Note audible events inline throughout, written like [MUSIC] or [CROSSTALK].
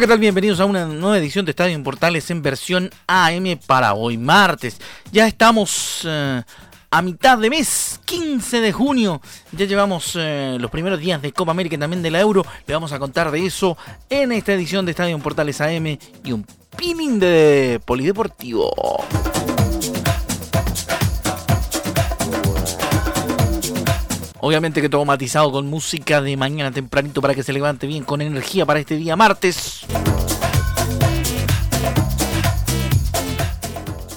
¿Qué tal? Bienvenidos a una nueva edición de Estadio en Portales en versión AM para hoy martes. Ya estamos eh, a mitad de mes, 15 de junio. Ya llevamos eh, los primeros días de Copa América y también de la Euro. Le vamos a contar de eso en esta edición de Estadio en Portales AM y un pinning de polideportivo. Obviamente que todo matizado con música de mañana tempranito para que se levante bien con energía para este día martes.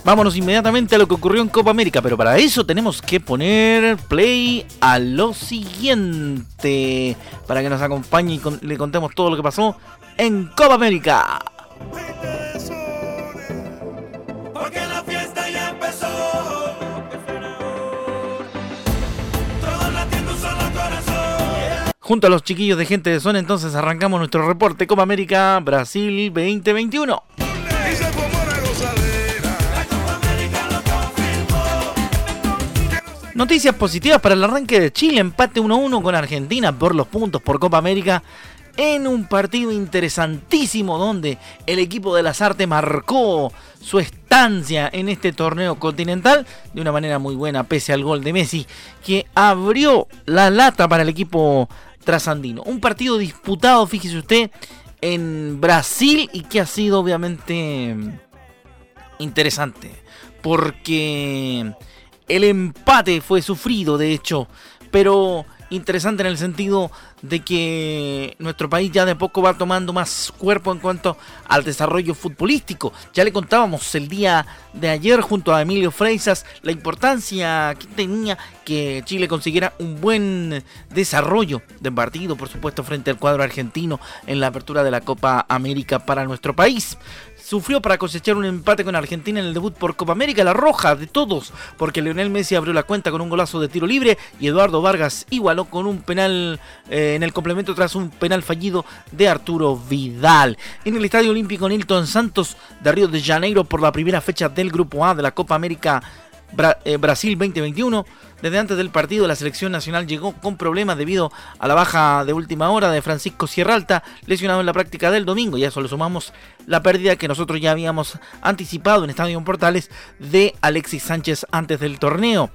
Vámonos inmediatamente a lo que ocurrió en Copa América, pero para eso tenemos que poner play a lo siguiente, para que nos acompañe y le contemos todo lo que pasó en Copa América. Junto a los chiquillos de gente de zona, entonces arrancamos nuestro reporte Copa América Brasil 2021. Noticias positivas para el arranque de Chile, empate 1-1 con Argentina por los puntos por Copa América en un partido interesantísimo donde el equipo de las artes marcó su estancia en este torneo continental de una manera muy buena pese al gol de Messi que abrió la lata para el equipo trasandino. Un partido disputado, fíjese usted, en Brasil y que ha sido obviamente interesante. Porque el empate fue sufrido, de hecho, pero interesante en el sentido de que nuestro país ya de poco va tomando más cuerpo en cuanto al desarrollo futbolístico. Ya le contábamos el día de ayer junto a Emilio Freisas la importancia que tenía que Chile consiguiera un buen desarrollo de partido, por supuesto, frente al cuadro argentino en la apertura de la Copa América para nuestro país sufrió para cosechar un empate con Argentina en el debut por Copa América, la roja de todos, porque Lionel Messi abrió la cuenta con un golazo de tiro libre y Eduardo Vargas igualó con un penal eh, en el complemento tras un penal fallido de Arturo Vidal. En el Estadio Olímpico Nilton Santos de Río de Janeiro por la primera fecha del Grupo A de la Copa América eh, Brasil 2021 desde antes del partido, la selección nacional llegó con problemas debido a la baja de última hora de Francisco Sierralta, lesionado en la práctica del domingo. Y a eso le sumamos la pérdida que nosotros ya habíamos anticipado en Estadio Portales de Alexis Sánchez antes del torneo.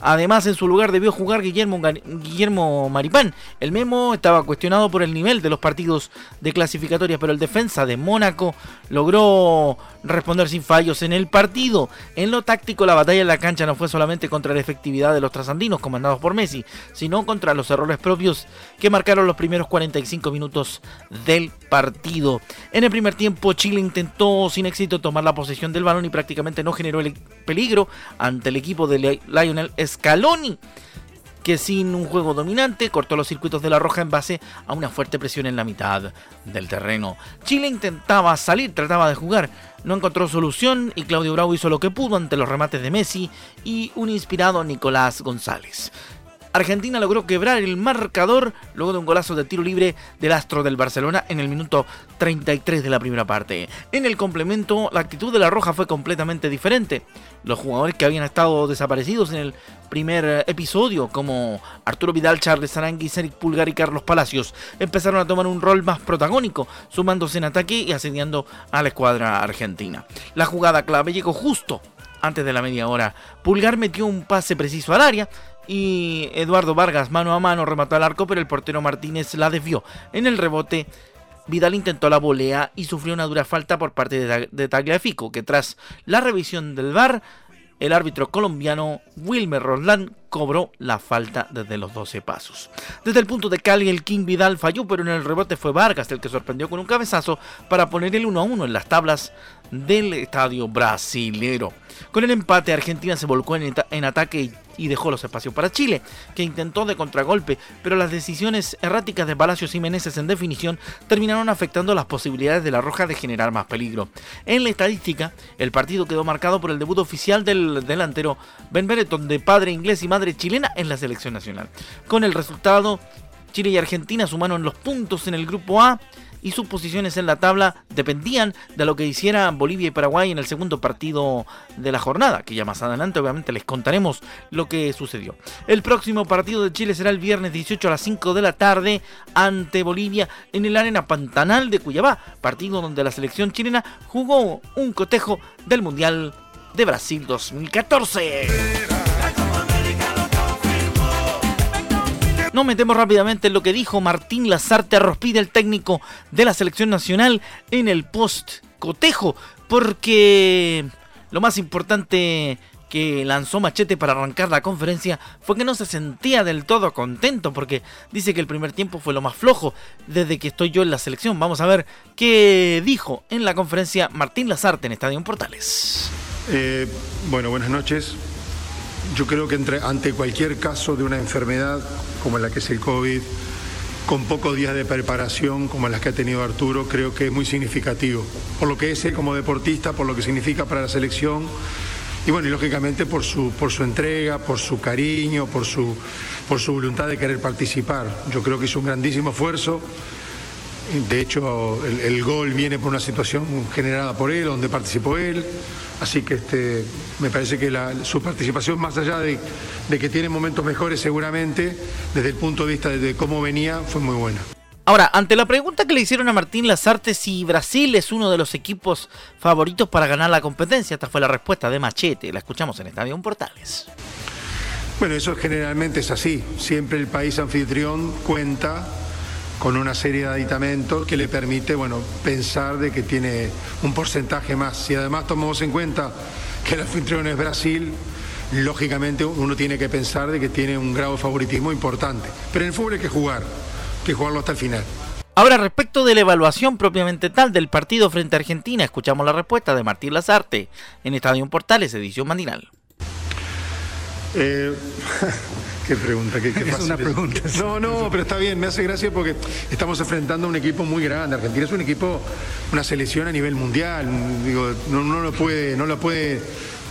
Además, en su lugar debió jugar Guillermo, Guillermo Maripán. El Memo estaba cuestionado por el nivel de los partidos de clasificatoria, pero el defensa de Mónaco logró responder sin fallos en el partido. En lo táctico, la batalla en la cancha no fue solamente contra la efectividad de los trasandinos comandados por Messi, sino contra los errores propios que marcaron los primeros 45 minutos del partido. En el primer tiempo, Chile intentó sin éxito tomar la posesión del balón y prácticamente no generó el peligro ante el equipo de Lionel Scaloni, que sin un juego dominante cortó los circuitos de la roja en base a una fuerte presión en la mitad del terreno. Chile intentaba salir, trataba de jugar, no encontró solución y Claudio Bravo hizo lo que pudo ante los remates de Messi y un inspirado Nicolás González. Argentina logró quebrar el marcador luego de un golazo de tiro libre del astro del Barcelona en el minuto 33 de la primera parte. En el complemento, la actitud de la Roja fue completamente diferente. Los jugadores que habían estado desaparecidos en el primer episodio, como Arturo Vidal, Charles Arangui, Eric Pulgar y Carlos Palacios, empezaron a tomar un rol más protagónico, sumándose en ataque y asediando a la escuadra argentina. La jugada clave llegó justo antes de la media hora. Pulgar metió un pase preciso al área y Eduardo Vargas mano a mano remató al arco, pero el portero Martínez la desvió. En el rebote, Vidal intentó la volea y sufrió una dura falta por parte de, Tagliafico, que tras la revisión del VAR, el árbitro colombiano Wilmer Roland cobró la falta desde los 12 pasos. Desde el punto de Cali, el King Vidal falló, pero en el rebote fue Vargas el que sorprendió con un cabezazo para poner el 1 a 1 en las tablas del estadio brasilero. Con el empate, Argentina se volcó en, ataque y dejó los espacios para Chile, que intentó de contragolpe, pero las decisiones erráticas de Palacios y Meneses en definición terminaron afectando las posibilidades de la Roja de generar más peligro. En la estadística, el partido quedó marcado por el debut oficial del delantero Ben Bereton, de padre inglés y madre chilena en la selección nacional. Con el resultado, Chile y Argentina sumaron los puntos en el grupo A y sus posiciones en la tabla dependían de lo que hicieran Bolivia y Paraguay en el segundo partido de la jornada, que ya más adelante obviamente les contaremos lo que sucedió. El próximo partido de Chile será el viernes 18 a las 5 de la tarde ante Bolivia en el Arena Pantanal de Cuyabá, partido donde la selección chilena jugó un cotejo del Mundial de Brasil 2014. Nos metemos rápidamente en lo que dijo Martín Lazarte Arrospide, el técnico de la selección nacional, en el post cotejo, porque lo más importante que lanzó Machete para arrancar la conferencia fue que no se sentía del todo contento porque dice que el primer tiempo fue lo más flojo desde que estoy yo en la selección. Vamos a ver qué dijo en la conferencia Martín Lazarte en Estadio Portales. Eh, bueno, buenas noches. Yo creo que entre, ante cualquier caso de una enfermedad como la que es el COVID, con pocos días de preparación como las que ha tenido Arturo, creo que es muy significativo. Por lo que es él como deportista, por lo que significa para la selección y bueno, y lógicamente por su, por su entrega, por su cariño, por su, por su voluntad de querer participar. Yo creo que hizo un grandísimo esfuerzo. De hecho, el gol viene por una situación generada por él, donde participó él. Así que este, me parece que su participación, más allá de, que tiene momentos mejores seguramente, desde el punto de vista de cómo venía, fue muy buena. Ahora, ante la pregunta que le hicieron a Martín Lazarte si Brasil es uno de los equipos favoritos para ganar la competencia, esta fue la respuesta de Machete. La escuchamos en Estadio Portales. Bueno, eso generalmente es así. Siempre el país anfitrión cuenta con una serie de aditamentos que le permite bueno, pensar de que tiene un porcentaje más. Si además tomamos en cuenta que el anfitrión es Brasil, lógicamente uno tiene que pensar de que tiene un grado de favoritismo importante. Pero en el fútbol hay que jugar, hay que jugarlo hasta el final. Ahora, respecto de la evaluación propiamente tal del partido frente a Argentina, escuchamos la respuesta de Martín Lazarte en Estadio Portales, edición matinal. Eh, [LAUGHS] Qué pregunta, qué, es una pregunta. [LAUGHS] No, no, pero está bien, me hace gracia porque estamos enfrentando a un equipo muy grande. Argentina es un equipo, una selección a nivel mundial. Digo, no, no lo puede, no lo puede,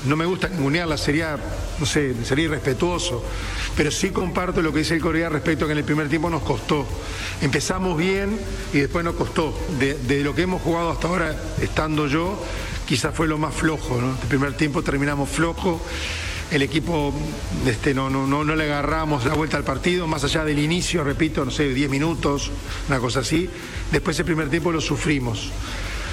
no me gusta ningunearla, sería, no sé, sería irrespetuoso. Pero sí comparto lo que dice el Corea respecto a que en el primer tiempo nos costó. Empezamos bien y después nos costó. De, de lo que hemos jugado hasta ahora, estando yo, quizás fue lo más flojo, ¿no? El primer tiempo terminamos flojo el equipo este, no, no, no, le agarramos la vuelta al partido, más allá del inicio, repito, no sé, 10 minutos, una cosa así. Después el primer tiempo lo sufrimos.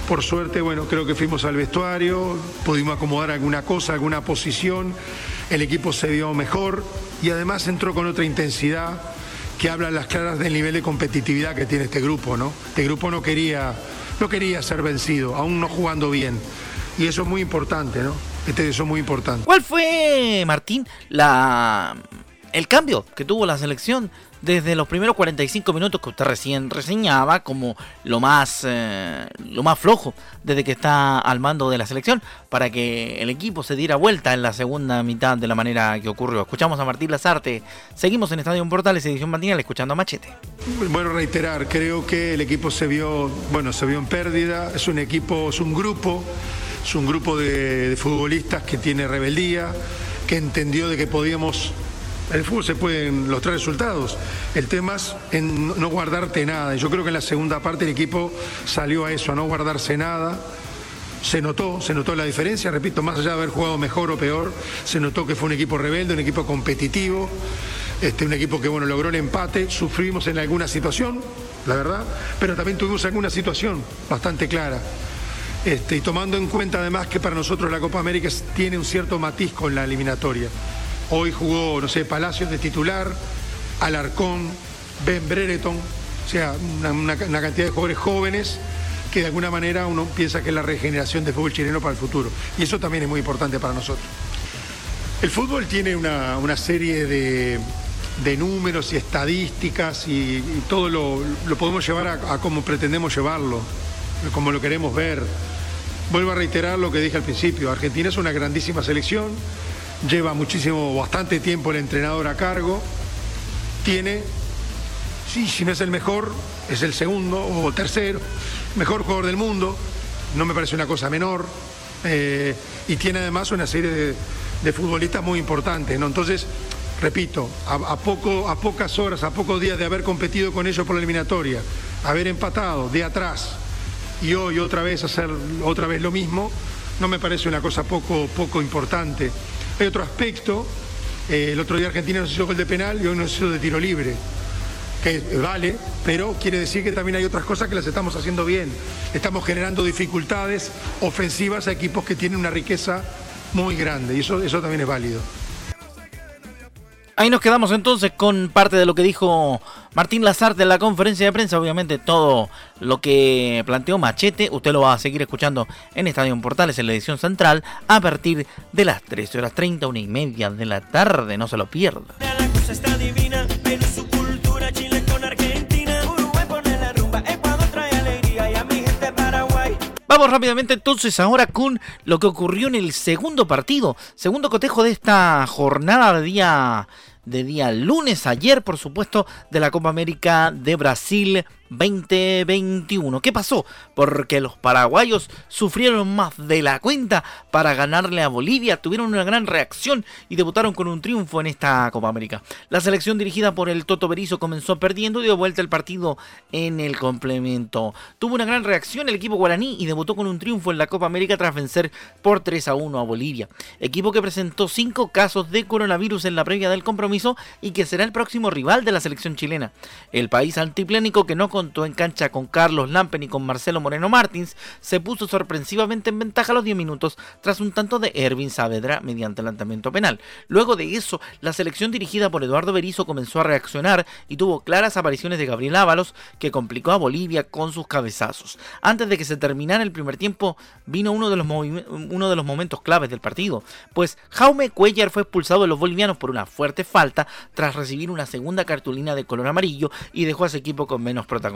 Por suerte, bueno, creo que fuimos al vestuario, pudimos acomodar alguna cosa, alguna posición, el equipo se vio mejor y además entró con otra intensidad que habla a las claras del nivel de competitividad que tiene este grupo, ¿no? Este grupo no quería, no quería ser vencido, aún no jugando bien. Y eso es muy importante, ¿no? Este eso es muy importante. ¿Cuál fue, Martín, la el cambio que tuvo la selección desde los primeros 45 minutos que usted recién reseñaba como lo más eh, lo más flojo desde que está al mando de la selección para que el equipo se diera vuelta en la segunda mitad de la manera que ocurrió. Escuchamos a Martín Lazarte, seguimos en Estadio Portales edición matinal escuchando a Machete. Bueno, reiterar, creo que el equipo se vio, bueno, se vio en pérdida, es un equipo, es un grupo es un grupo de, futbolistas que tiene rebeldía, que entendió de que podíamos el fútbol se pueden los tres resultados. El tema es en no guardarte nada. Yo creo que en la segunda parte el equipo salió a eso, a no guardarse nada. Se notó, se notó la diferencia, repito, más allá de haber jugado mejor o peor, se notó que fue un equipo rebelde, un equipo competitivo, este, un equipo que bueno, logró el empate, sufrimos en alguna situación, la verdad, pero también tuvimos alguna situación bastante clara. Este, y tomando en cuenta además que para nosotros la Copa América tiene un cierto matiz con la eliminatoria. Hoy jugó, no sé, Palacios de titular, Alarcón, Ben Brereton, o sea, una, cantidad de jugadores jóvenes que de alguna manera uno piensa que es la regeneración del fútbol chileno para el futuro. Y eso también es muy importante para nosotros. El fútbol tiene una, serie de, números y estadísticas y, todo lo, podemos llevar a, como pretendemos llevarlo, como lo queremos ver. Vuelvo a reiterar lo que dije al principio, Argentina es una grandísima selección, lleva muchísimo, bastante tiempo el entrenador a cargo, tiene, sí, si no es el mejor, es el segundo o tercero, mejor jugador del mundo, no me parece una cosa menor, eh, y tiene además una serie de, futbolistas muy importantes. Entonces, repito, a, poco, a pocas horas, a pocos días de haber competido con ellos por la eliminatoria, haber empatado de atrás y hoy otra vez hacer otra vez lo mismo, no me parece una cosa poco, poco importante. Hay otro aspecto, eh, el otro día Argentina nos hizo gol de penal y hoy nos hizo de tiro libre que vale, pero quiere decir que también hay otras cosas que las estamos haciendo bien. Estamos generando dificultades ofensivas a equipos que tienen una riqueza muy grande y eso, eso también es válido. Ahí nos quedamos entonces con parte de lo que dijo Martín Lazarte en la conferencia de prensa. Obviamente todo lo que planteó Machete, usted lo va a seguir escuchando en Estadio Portales en la edición central a partir de las 13 horas 30, una y media de la tarde. No se lo pierda. Vamos rápidamente entonces ahora con lo que ocurrió en el segundo partido, segundo cotejo de esta jornada de día de día lunes, ayer por supuesto, de la Copa América de Brasil 2021. ¿Qué pasó? Porque los paraguayos sufrieron más de la cuenta para ganarle a Bolivia, tuvieron una gran reacción y debutaron con un triunfo en esta Copa América. La selección dirigida por el Toto Berizo comenzó perdiendo y dio vuelta el partido en el complemento. Tuvo una gran reacción el equipo guaraní y debutó con un triunfo en la Copa América tras vencer por 3 a 1 a Bolivia. Equipo que presentó 5 casos de coronavirus en la previa del compromiso y que será el próximo rival de la selección chilena. El país altiplénico que no en cancha con Carlos Lampen y con Marcelo Moreno Martins, se puso sorpresivamente en ventaja a los 10 minutos tras un tanto de Ervin Saavedra mediante lanzamiento penal. Luego de eso, la selección dirigida por Eduardo Berizzo comenzó a reaccionar y tuvo claras apariciones de Gabriel Ábalos que complicó a Bolivia con sus cabezazos. Antes de que se terminara el primer tiempo, vino uno de los, uno de los momentos claves del partido, pues Jaume Cuellar fue expulsado de los bolivianos por una fuerte falta tras recibir una segunda cartulina de color amarillo y dejó a su equipo con menos protagonismo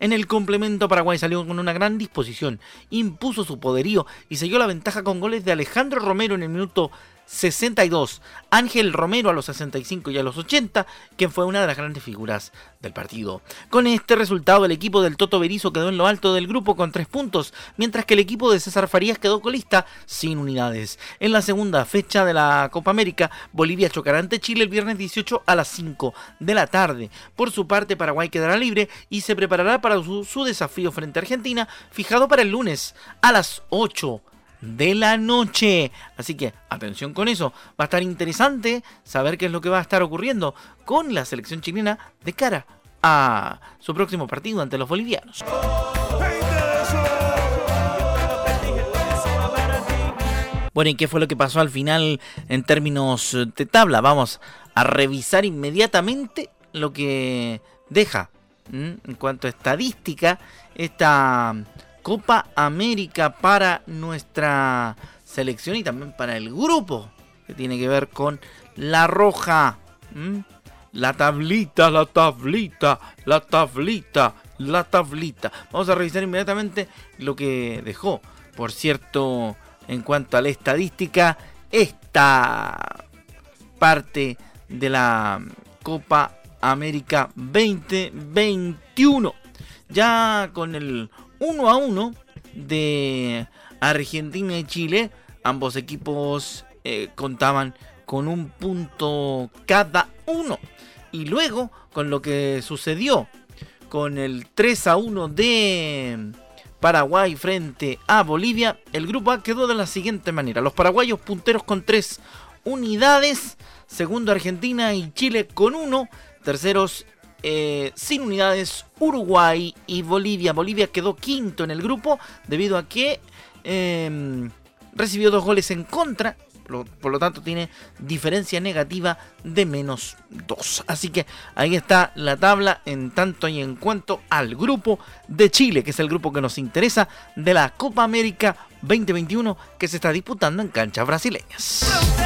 en el complemento Paraguay salió con una gran disposición, impuso su poderío y selló la ventaja con goles de Alejandro Romero en el minuto 62, Ángel Romero a los 65 y a los 80, quien fue una de las grandes figuras del partido. Con este resultado, el equipo del Toto Berizo quedó en lo alto del grupo con 3 puntos, mientras que el equipo de César Farías quedó colista sin unidades. En la segunda fecha de la Copa América, Bolivia chocará ante Chile el viernes 18 a las 5 de la tarde. Por su parte, Paraguay quedará libre y se preparará para su, su desafío frente a Argentina, fijado para el lunes a las 8 de la noche. Así que atención con eso. Va a estar interesante saber qué es lo que va a estar ocurriendo con la selección chilena de cara a su próximo partido ante los bolivianos. Bueno, ¿y qué fue lo que pasó al final en términos de tabla? Vamos a revisar inmediatamente lo que deja en cuanto a estadística esta Copa América para nuestra selección y también para el grupo que tiene que ver con la roja. La tablita, la tablita, la tablita, la tablita. Vamos a revisar inmediatamente lo que dejó. Por cierto, en cuanto a la estadística, esta parte de la Copa América 2021. Ya con el 1 a 1 de Argentina y Chile. Ambos equipos eh, contaban con un punto cada uno. Y luego, con lo que sucedió con el 3 a 1 de Paraguay frente a Bolivia, el grupo A quedó de la siguiente manera. Los paraguayos punteros con 3 unidades. Segundo Argentina y Chile con 1. Terceros eh, sin unidades Uruguay y Bolivia. Bolivia quedó quinto en el grupo debido a que em, recibió dos goles en contra. Por lo, tanto tiene diferencia negativa de menos 2. Así que ahí está la tabla en tanto y en cuanto al grupo de Chile, que es el grupo que nos interesa de la Copa América 2021 que se está disputando en canchas brasileñas.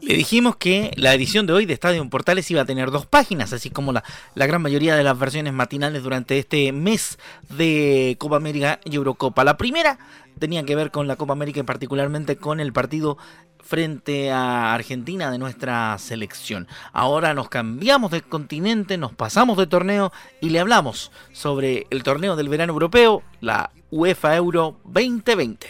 Le dijimos que la edición de hoy de Estadio Portales iba a tener dos páginas, así como la, la, gran mayoría de las versiones matinales durante este mes de Copa América y Eurocopa. La primera tenía que ver con la Copa América y particularmente con el partido frente a Argentina de nuestra selección. Ahora nos cambiamos de continente, nos pasamos de torneo y le hablamos sobre el torneo del verano europeo, la UEFA Euro 2020.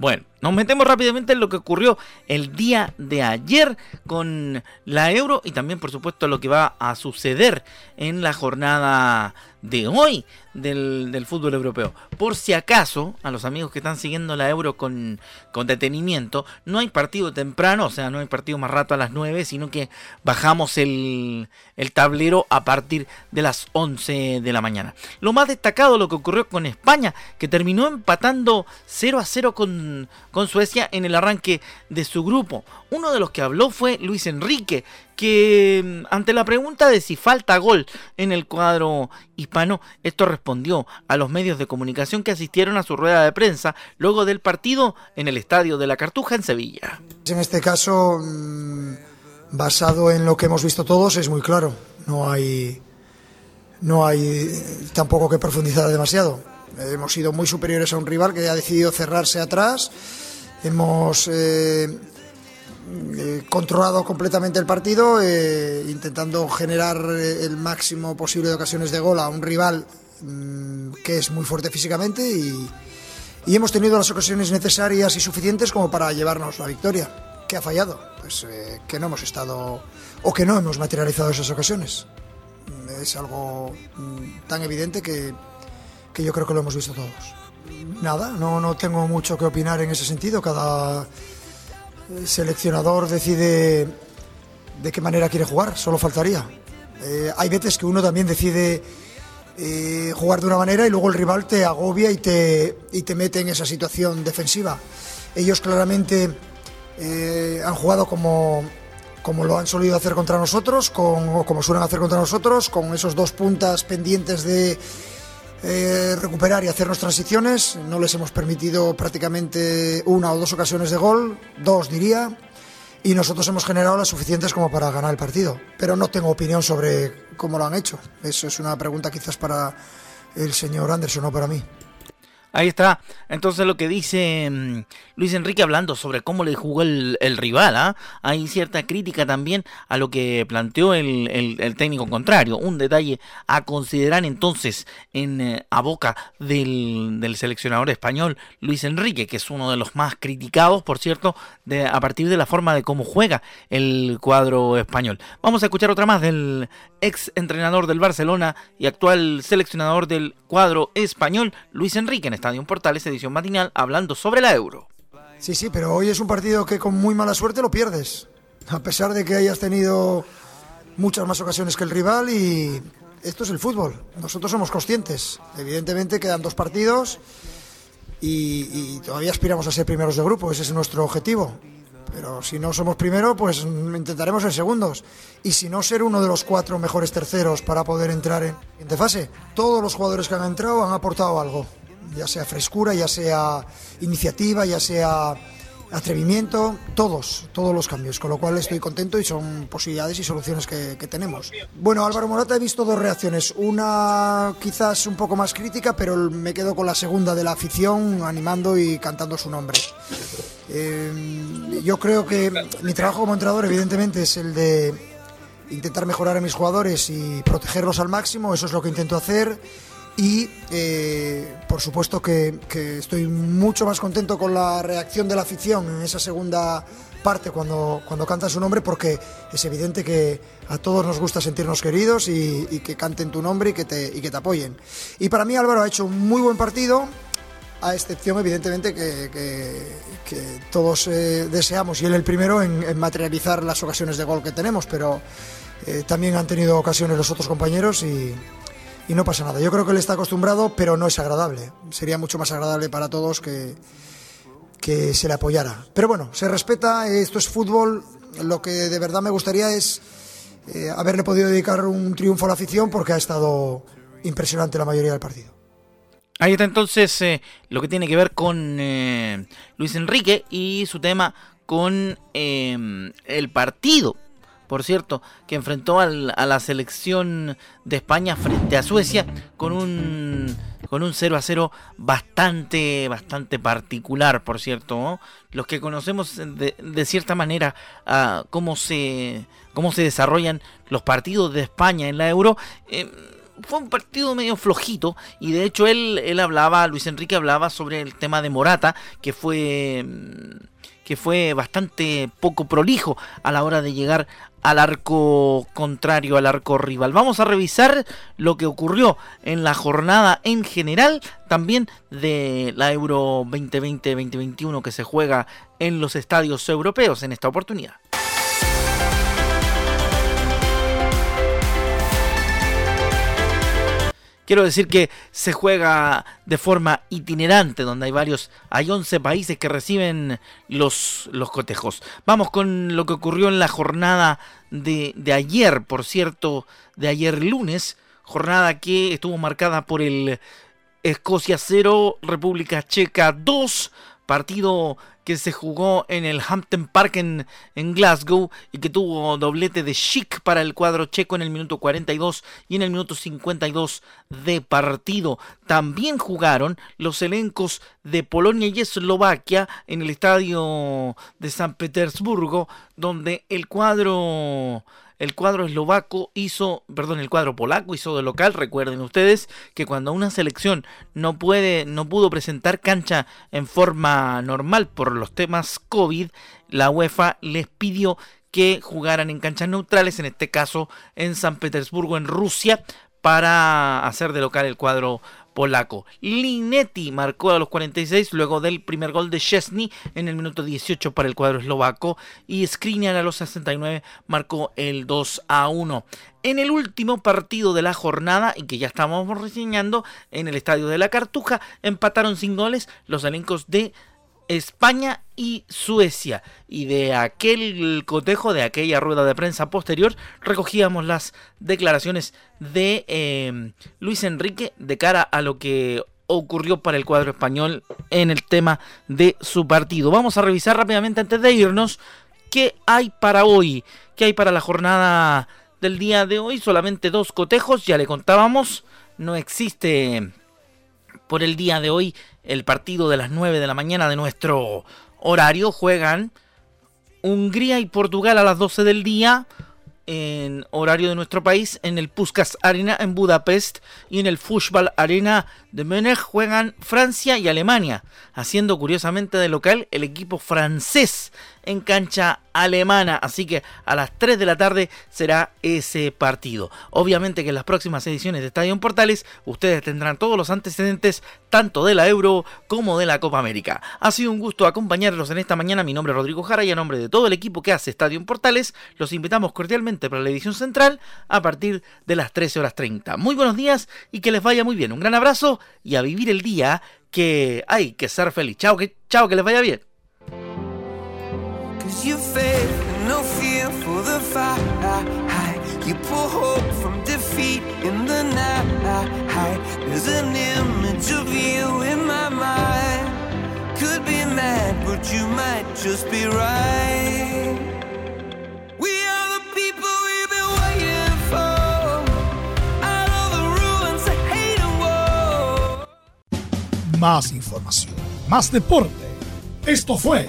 Bueno, nos metemos rápidamente en lo que ocurrió el día de ayer con la euro y también por supuesto lo que va a suceder en la jornada de hoy del, fútbol europeo. Por si acaso, a los amigos que están siguiendo la Euro con, con, detenimiento, no hay partido temprano, o sea, no hay partido más rato a las 9, sino que bajamos el, el tablero a partir de las 11 de la mañana. Lo más destacado, lo que ocurrió con España, que terminó empatando 0 a 0 con, con Suecia en el arranque de su grupo. Uno de los que habló fue Luis Enrique, que mm, ante la pregunta de si falta gol en el cuadro hispano, esto respondió a los medios de comunicación que asistieron a su rueda de prensa luego del partido en el estadio de la Cartuja en Sevilla. En este caso, mm, basado en lo que hemos visto todos, es muy claro. No hay, no hay tampoco que profundizar demasiado. Hemos sido muy superiores a un rival que ha decidido cerrarse atrás. Hemos eh, eh, controlado completamente el partido, eh, intentando generar eh, el máximo posible de ocasiones de gol a un rival mm, que es muy fuerte físicamente y, hemos tenido las ocasiones necesarias y suficientes como para llevarnos la victoria. ¿Qué ha fallado? Pues que no hemos estado o que no hemos materializado esas ocasiones. Es algo mm, tan evidente que, que yo creo que lo hemos visto todos. Nada, no, no tengo mucho que opinar en ese sentido. Cada el seleccionador decide de qué manera quiere jugar, solo faltaría. Eh, hay veces que uno también decide eh, jugar de una manera y luego el rival te agobia y te, y te mete en esa situación defensiva. Ellos claramente eh, han jugado como, como lo han solido hacer contra nosotros, con, o como suelen hacer contra nosotros, con esos dos puntas pendientes de eh, recuperar y hacernos transiciones. No les hemos permitido prácticamente una o dos ocasiones de gol, dos diría, y nosotros hemos generado las suficientes como para ganar el partido. Pero no tengo opinión sobre cómo lo han hecho. Eso es una pregunta quizás para el señor Anderson, no para mí. Ahí está. Entonces lo que dice mm, Luis Enrique hablando sobre cómo le jugó el, rival. ¿ah? Hay cierta crítica también a lo que planteó el, técnico contrario. Un detalle a considerar entonces en, eh, a boca del, seleccionador español Luis Enrique, que es uno de los más criticados, por cierto, de, a partir de la forma de cómo juega el cuadro español. Vamos a escuchar otra más del ex entrenador del Barcelona y actual seleccionador del cuadro español, Luis Enrique. Estadio Portales, edición matinal, hablando sobre la Euro. Sí, sí, pero hoy es un partido que con muy mala suerte lo pierdes. A pesar de que hayas tenido muchas más ocasiones que el rival y esto es el fútbol. Nosotros somos conscientes. Evidentemente quedan dos partidos y, y todavía aspiramos a ser primeros de grupo. Ese es nuestro objetivo. Pero si no somos primero, pues intentaremos ser segundos. Y si no, ser uno de los cuatro mejores terceros para poder entrar en siguiente fase. Todos los jugadores que han entrado han aportado algo ya sea frescura, ya sea iniciativa, ya sea atrevimiento, todos, todos los cambios, con lo cual estoy contento y son posibilidades y soluciones que, tenemos. Bueno, Álvaro Morata he visto dos reacciones, una quizás un poco más crítica, pero me quedo con la segunda de la afición animando y cantando su nombre. Eh, yo creo que mi trabajo como entrenador evidentemente es el de intentar mejorar a mis jugadores y protegerlos al máximo, eso es lo que intento hacer y eh, por supuesto que, estoy mucho más contento con la reacción de la afición en esa segunda parte cuando, cuando canta su nombre porque es evidente que a todos nos gusta sentirnos queridos y, que canten tu nombre y que, te, y que te apoyen. Y para mí Álvaro ha hecho un muy buen partido, a excepción evidentemente que, todos eh, deseamos, y él el primero, en, materializar las ocasiones de gol que tenemos, pero eh, también han tenido ocasiones los otros compañeros y, y, no pasa nada. Yo creo que él está acostumbrado, pero no es agradable. Sería mucho más agradable para todos que, que se le apoyara. Pero bueno, se respeta, esto es fútbol, lo que de verdad me gustaría es eh, haberle podido dedicar un triunfo a la afición porque ha estado impresionante la mayoría del partido. Ahí está entonces eh, lo que tiene que ver con eh, Luis Enrique y su tema con em, el partido, por cierto, que enfrentó a la selección de España frente a Suecia con un con un 0 a 0 bastante, bastante particular, por cierto. Los que conocemos de, cierta manera uh, cómo, se, cómo se desarrollan los partidos de España en la Euro, em, fue un partido medio flojito y de hecho él, él hablaba, Luis Enrique hablaba sobre el tema de Morata, que fue que fue bastante poco prolijo a la hora de llegar al arco contrario, al arco rival. Vamos a revisar lo que ocurrió en la jornada en general, también de la Euro 2020-2021 que se juega en los estadios europeos en esta oportunidad. Quiero decir que se juega de forma itinerante, donde hay varios, hay 11 países que reciben los, los cotejos. Vamos con lo que ocurrió en la jornada de, de ayer, por cierto, de ayer lunes, jornada que estuvo marcada por el Escocia 0, República Checa 2, partido que se jugó en el Hampton Park en, Glasgow y que tuvo doblete de chic para el cuadro checo en el minuto 42 y en el minuto 52 de partido. También jugaron los elencos de Polonia y Eslovaquia en el estadio de San Petersburgo, donde el cuadro el cuadro eslovaco hizo, perdón, el cuadro polaco hizo de local. Recuerden ustedes que cuando una selección no puede, no pudo presentar cancha en forma normal por los temas COVID, la UEFA les pidió que jugaran en canchas neutrales, en este caso en San Petersburgo, en Rusia, para hacer de local el cuadro polaco. Linetti marcó a los 46 luego del primer gol de Chesney en el minuto 18 para el cuadro eslovaco y Skriniar a los 69 marcó el 2 a 1. En el último partido de la jornada, y que ya estamos reseñando, en el estadio de la Cartuja, empataron sin goles los elencos de España y Suecia. Y de aquel cotejo, de aquella rueda de prensa posterior, recogíamos las declaraciones de eh, Luis Enrique de cara a lo que ocurrió para el cuadro español en el tema de su partido. Vamos a revisar rápidamente antes de irnos qué hay para hoy, qué hay para la jornada del día de hoy. Solamente dos cotejos, ya le contábamos, no existe por el día de hoy el partido de las 9 de la mañana de nuestro horario. Juegan Hungría y Portugal a las 12 del día en horario de nuestro país en el Puskas Arena en Budapest y en el Fußball Arena de Múnich juegan Francia y Alemania, haciendo curiosamente de local el equipo francés en cancha alemana. Así que a las 3 de la tarde será ese partido. Obviamente que en las próximas ediciones de Estadio Portales ustedes tendrán todos los antecedentes tanto de la Euro como de la Copa América. Ha sido un gusto acompañarlos en esta mañana. Mi nombre es Rodrigo Jara y a nombre de todo el equipo que hace Estadio Portales los invitamos cordialmente para la edición central a partir de las 13 horas 30. Muy buenos días y que les vaya muy bien. Un gran abrazo y a vivir el día que hay que ser feliz. Chao, que, chao, que les vaya bien. You faith no fear for the fight. You pull hope from defeat in the night. There's an image of you in my mind. Could be mad, but you might just be right. We are the people we've been waiting for. Out of the ruins of hate war. Más información, más deporte. Esto fue